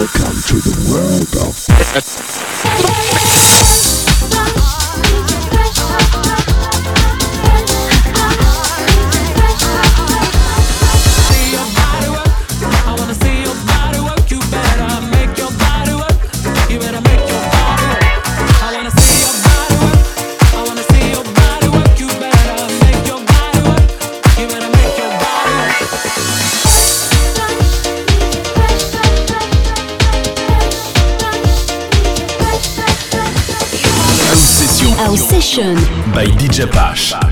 Welcome to the world of by DJ Pash.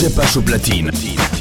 C'est pas sur platine, Tina.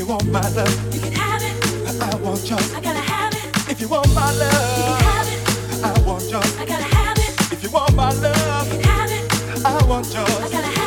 you want my love, you can have it. I, want yours. I gotta have it. If you want my love, you can have it. I, want yours. I gotta have it. If you want my love, you can have it. I want yours. I gotta have it.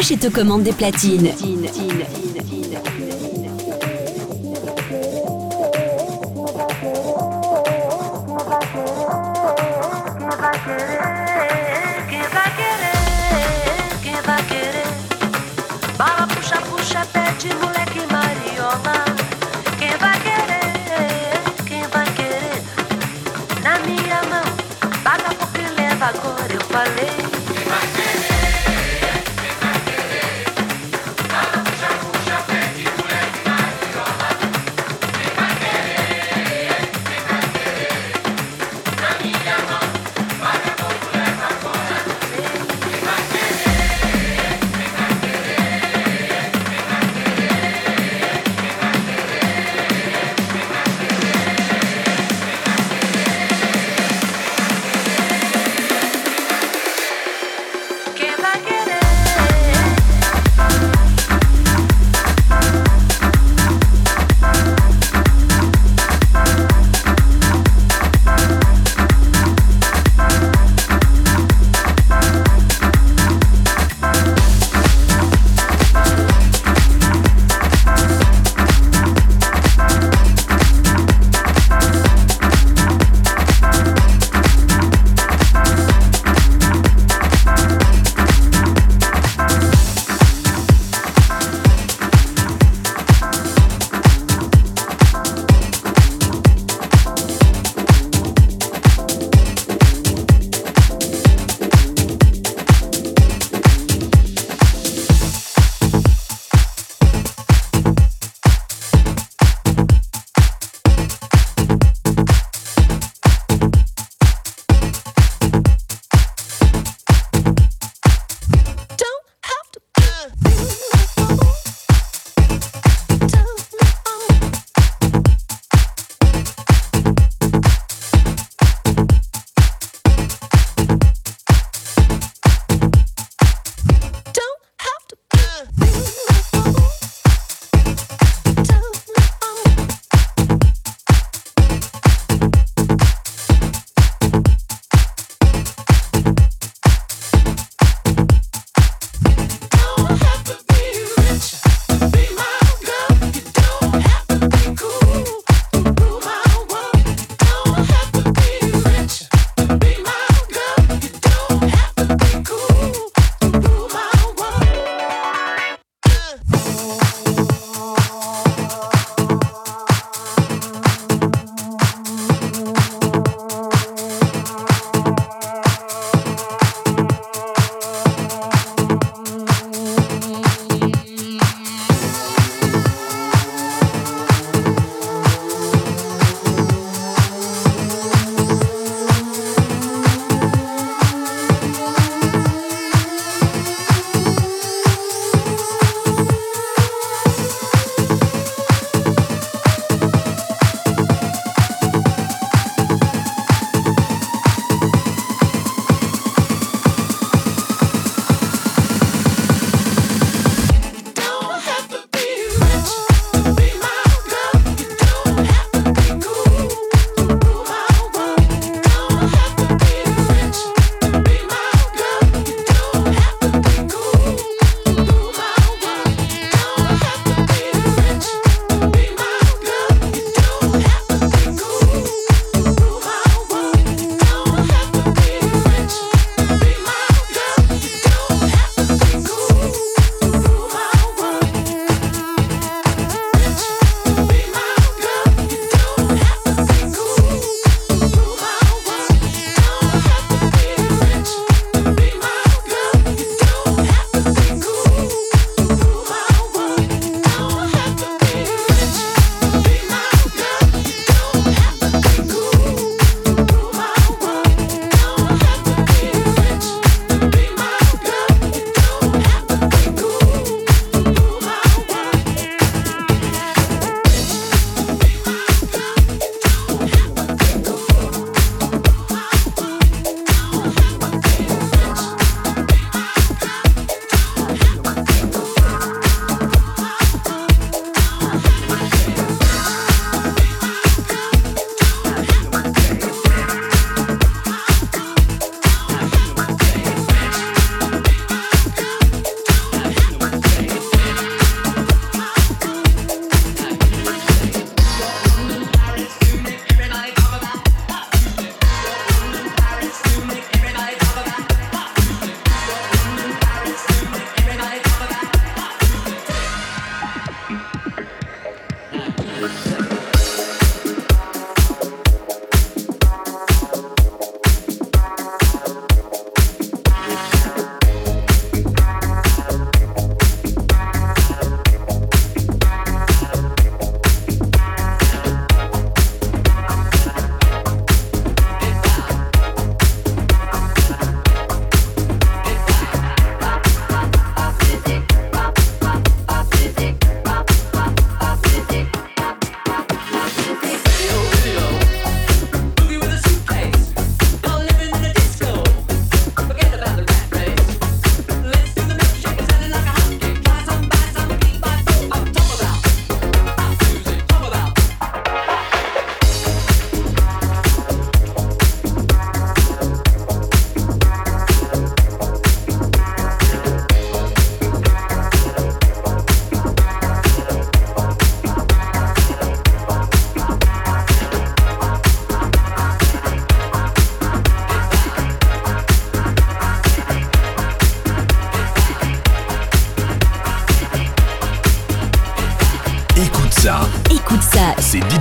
lâche et te commande des platines.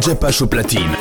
DJ Pash au platine.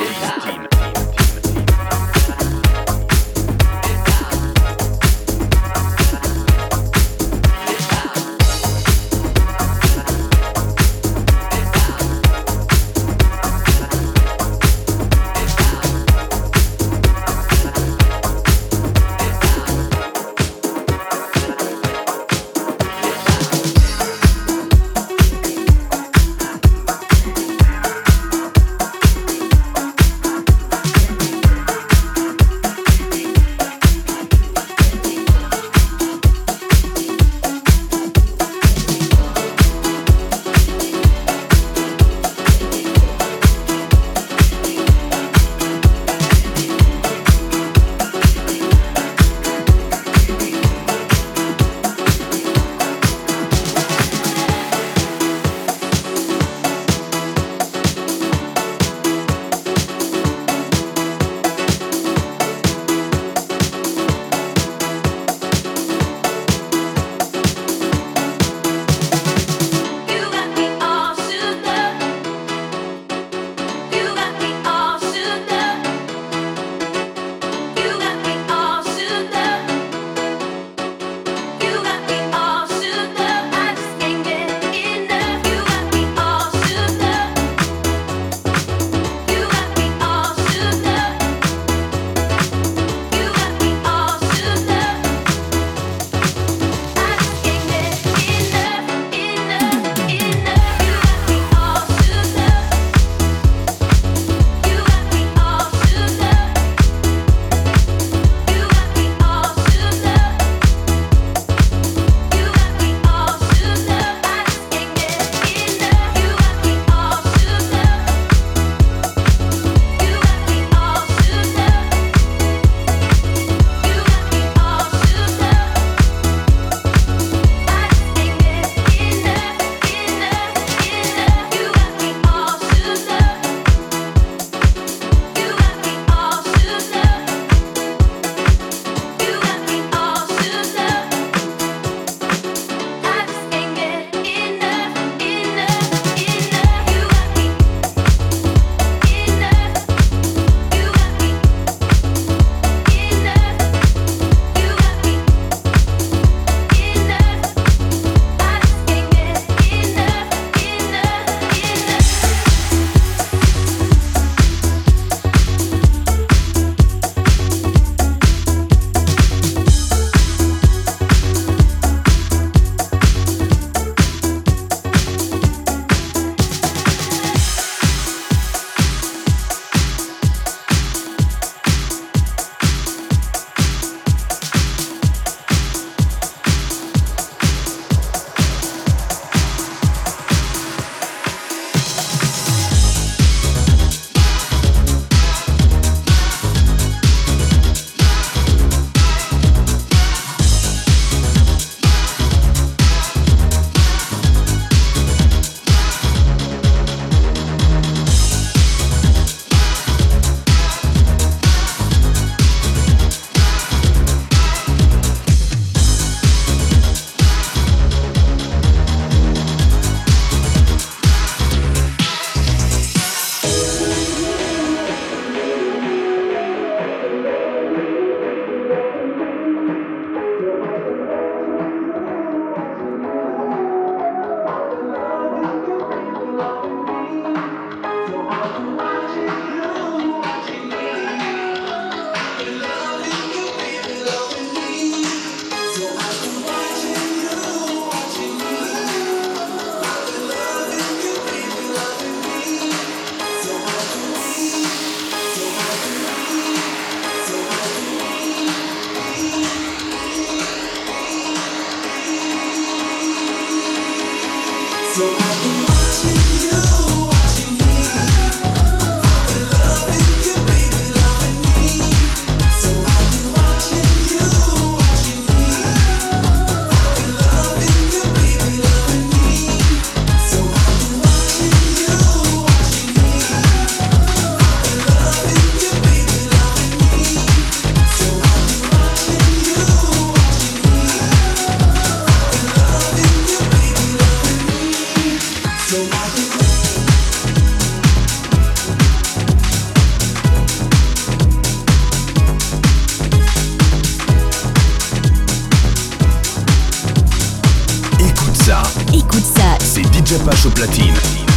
DJ Pache au platine.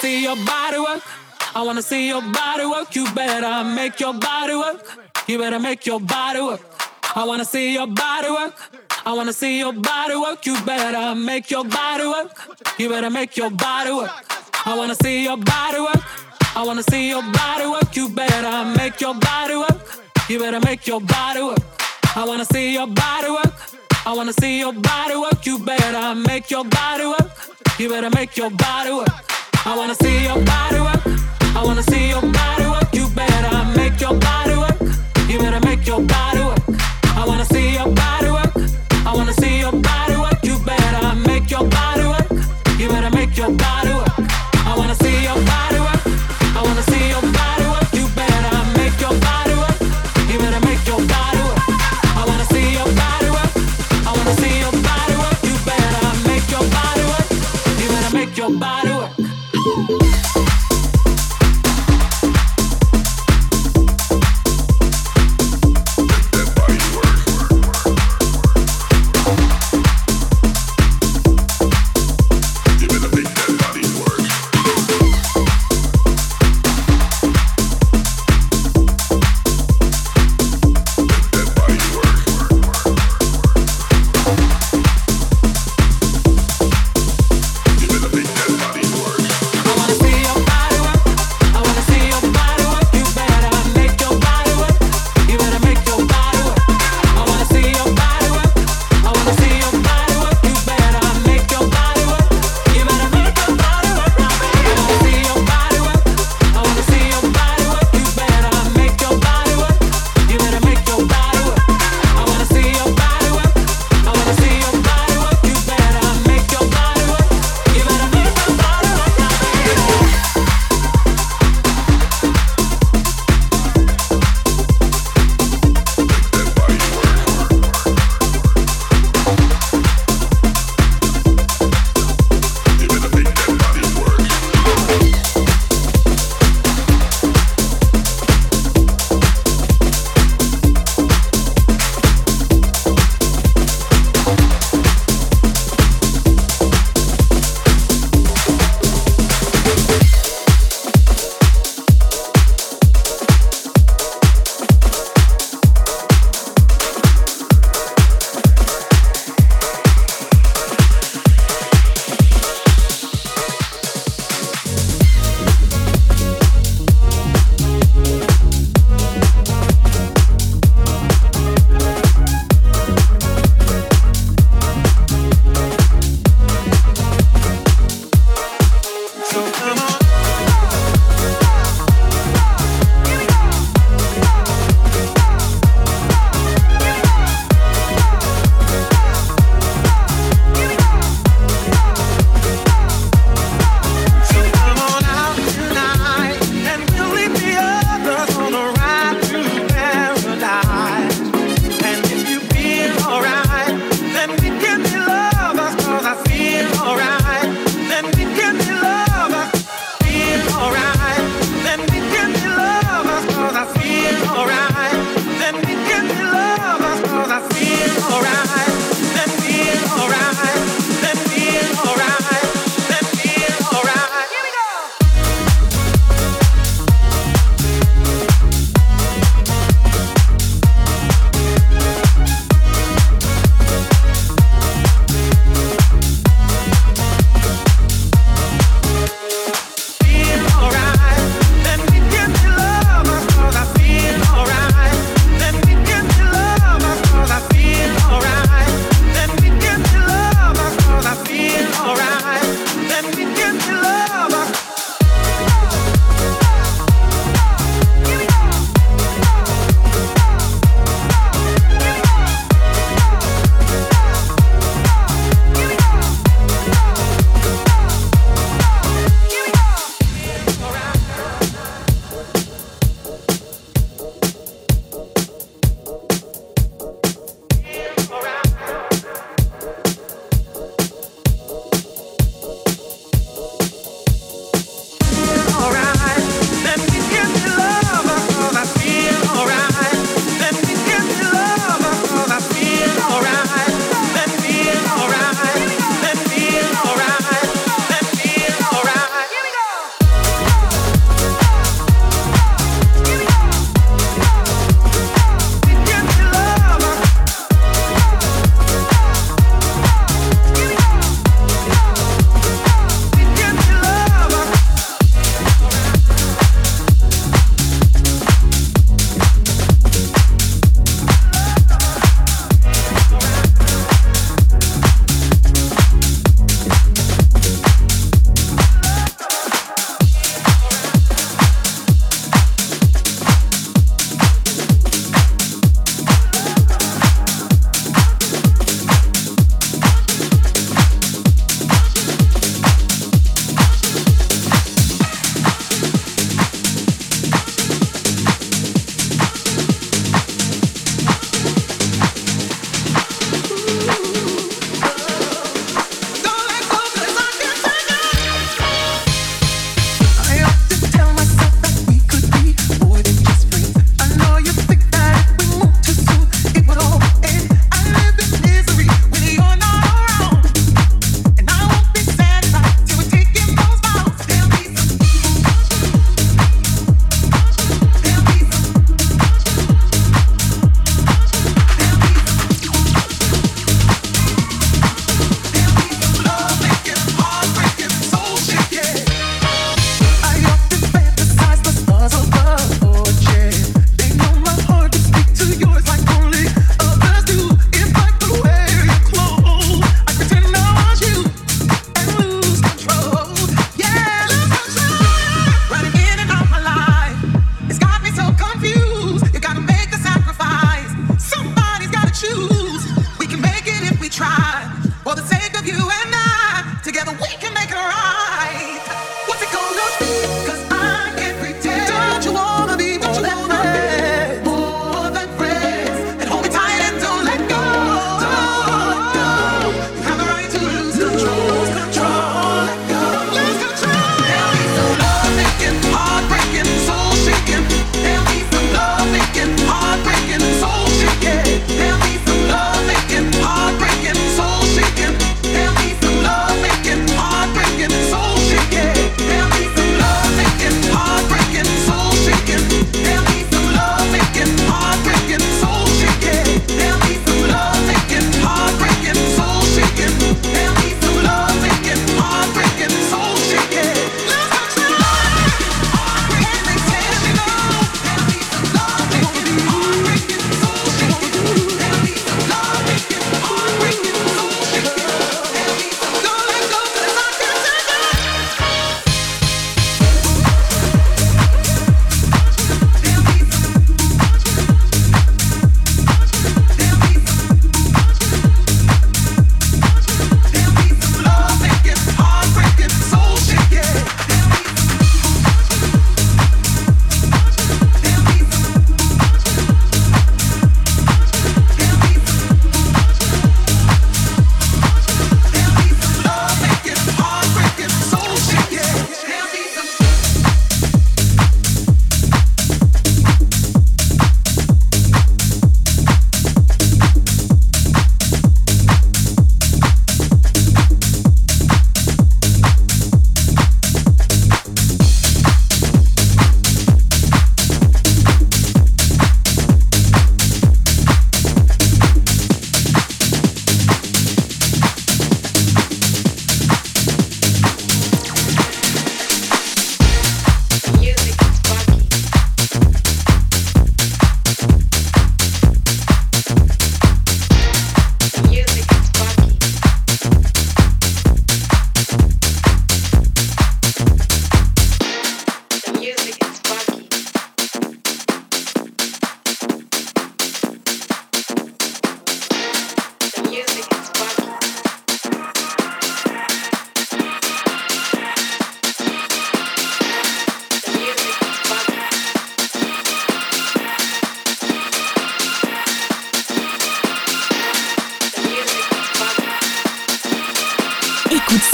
See your body work. I wanna see your body work. You better make your body work. You better make your body work. I wanna see your body work. I wanna see your body work. You better make your body work. You better make your body work. I wanna see your body work. I wanna see your body work. You better make your body work. You better make your body work. I wanna see your body work. I wanna see your body work. You better make your body work. You better make your body work. I wanna see your body work. I wanna see your body work. You better make your body work. You better make your body work. I wanna see your body work. I wanna see your body work. You better make your body work. You better make your body work.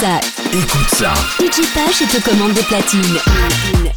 ça. Écoute ça. Ujipash et te commande des platines.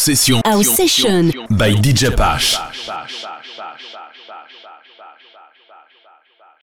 Session. House Session. By DJ Pash.